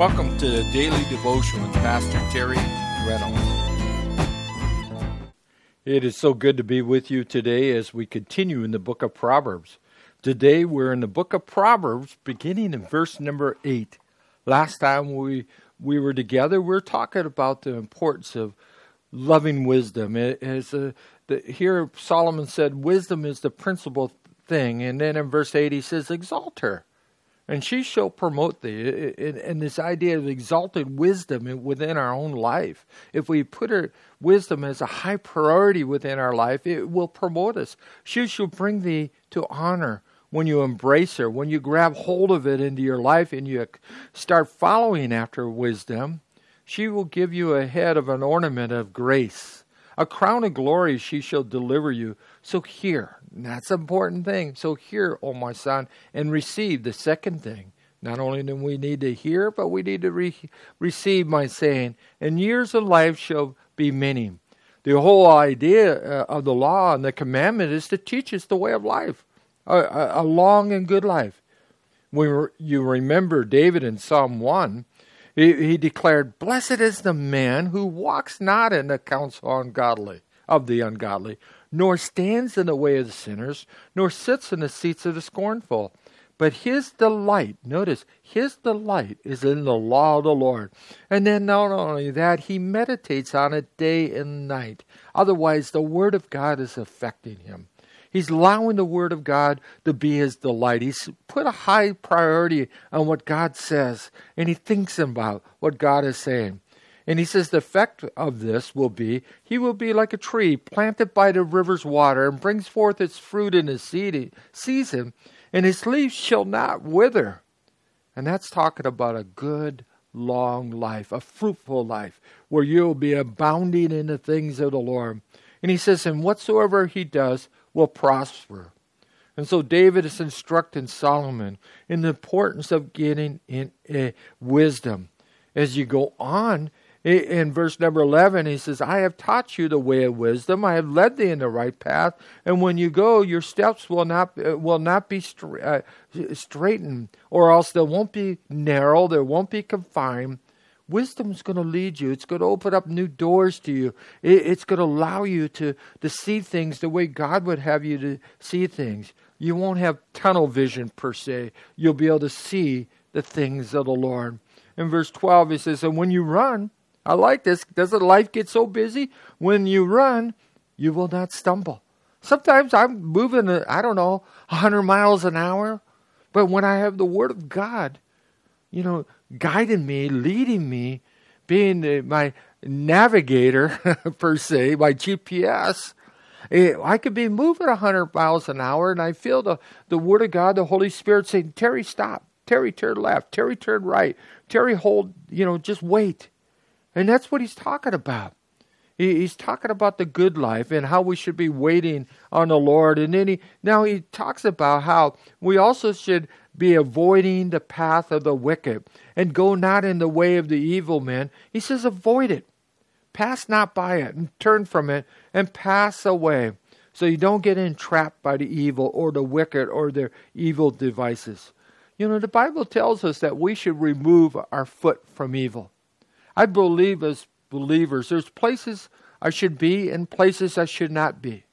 Welcome to the Daily Devotion with Pastor Terry Reynolds. It is so good to be with you today as we continue in the book of Proverbs. Today we're in the book of Proverbs, beginning in verse number 8. Last time we, we were together, we were talking about the importance of loving wisdom. Is a, the, here Solomon said, Wisdom is the principal thing. And then in verse 8, he says, Exalt her and she shall promote thee. And this idea of exalted wisdom within our own life, if we put her wisdom as a high priority within our life, it will promote us. She shall bring thee to honor when you embrace her, when you grab hold of it into your life and you start following after wisdom. She will give you a head of an ornament of grace. A crown of glory she shall deliver you. So hear, that's an important thing. So hear, O my son, and receive the second thing. Not only do we need to hear, but we need to re- receive my saying. And years of life shall be many. The whole idea uh, of the law and the commandment is to teach us the way of life, a, a, a long and good life. When you remember David in Psalm 1, he, he declared, Blessed is the man who walks not in the counsel ungodly, of the ungodly, nor stands in the way of the sinners, nor sits in the seats of the scornful. But his delight, notice, his delight is in the law of the Lord. And then not only that, he meditates on it day and night. Otherwise, the Word of God is affecting him. He's allowing the Word of God to be his delight. He's put a high priority on what God says, and he thinks about what God is saying. And he says the effect of this will be he will be like a tree planted by the river's water and brings forth its fruit in its season, and his leaves shall not wither. And that's talking about a good, long life, a fruitful life, where you'll be abounding in the things of the Lord. And he says, and whatsoever he does will prosper. And so David is instructing Solomon in the importance of getting in uh, wisdom. As you go on, in verse number 11 he says i have taught you the way of wisdom i have led thee in the right path and when you go your steps will not uh, will not be stra- uh, straightened or else they won't be narrow they won't be confined wisdom is going to lead you it's going to open up new doors to you it, it's going to allow you to to see things the way god would have you to see things you won't have tunnel vision per se you'll be able to see the things of the lord in verse 12 he says and when you run I like this. Doesn't life get so busy? When you run, you will not stumble. Sometimes I'm moving, uh, I don't know, 100 miles an hour. But when I have the Word of God, you know, guiding me, leading me, being my navigator, per se, my GPS, eh, I could be moving 100 miles an hour and I feel the, the Word of God, the Holy Spirit saying, Terry, stop. Terry, turn left. Terry, turn right. Terry, hold, you know, just wait. And that's what he's talking about. He's talking about the good life and how we should be waiting on the Lord. And then he now he talks about how we also should be avoiding the path of the wicked and go not in the way of the evil man. He says, avoid it. Pass not by it and turn from it and pass away. So you don't get entrapped by the evil or the wicked or their evil devices. You know, the Bible tells us that we should remove our foot from evil. I believe as believers, there's places I should be and places I should not be.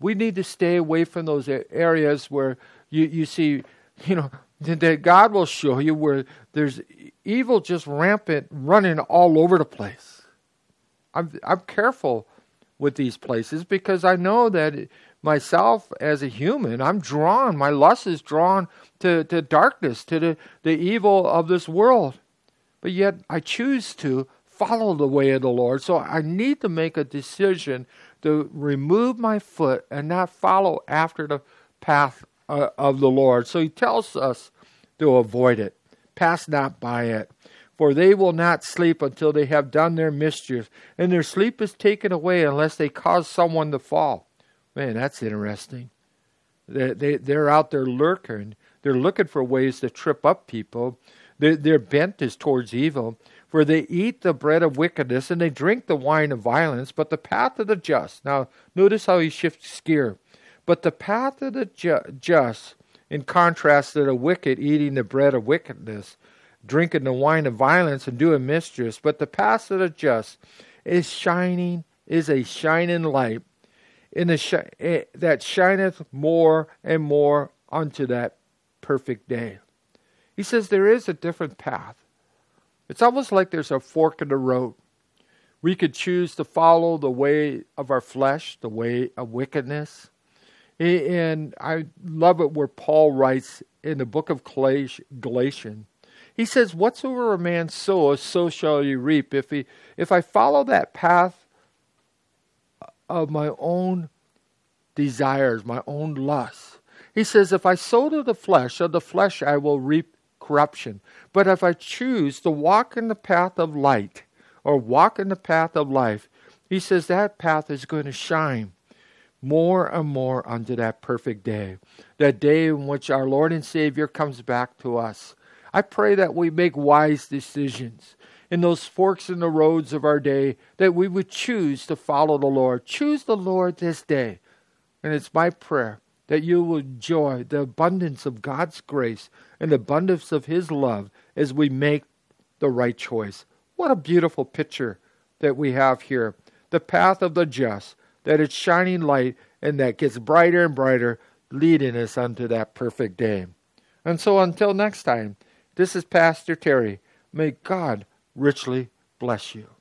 We need to stay away from those areas where you, you see, you know, that God will show you where there's evil just rampant, running all over the place. I'm, I'm careful with these places because I know that myself as a human, I'm drawn, my lust is drawn to, to darkness, to the, the evil of this world but yet I choose to follow the way of the Lord. So I need to make a decision to remove my foot and not follow after the path uh, of the Lord. So he tells us to avoid it. Pass not by it. For they will not sleep until they have done their mischief, and their sleep is taken away unless they cause someone to fall. Man, that's interesting. They, they, they're out there lurking. They're looking for ways to trip up people. Their, their bent is towards evil, for they eat the bread of wickedness and they drink the wine of violence, but the path of the just. Now, notice how he shifts gear. But the path of the ju- just, in contrast to the wicked eating the bread of wickedness, drinking the wine of violence and doing mischief, but the path of the just is shining, is a shining light in the eh, that shineth more and more unto that perfect day. He says there is a different path. It's almost like there's a fork in the road. We could choose to follow the way of our flesh, the way of wickedness. And I love it where Paul writes in the book of Galatians. He says, Whatsoever a man soweth, so shall you reap. If, he, if I follow that path of my own desires, my own lusts, he says, If I sow to the flesh, of the flesh I will reap corruption. But if I choose to walk in the path of light, or walk in the path of life, he says that path is going to shine more and more unto that perfect day, that day in which our Lord and Savior comes back to us. I pray that we make wise decisions in those forks in the roads of our day, that we would choose to follow the Lord. Choose the Lord this day. And it's my prayer that you will enjoy the abundance of God's grace and the abundance of His love as we make the right choice. What a beautiful picture that we have here. The path of the just, that it's shining light and that gets brighter and brighter, leading us unto that perfect day. And so until next time, this is Pastor Terry. May God richly bless you.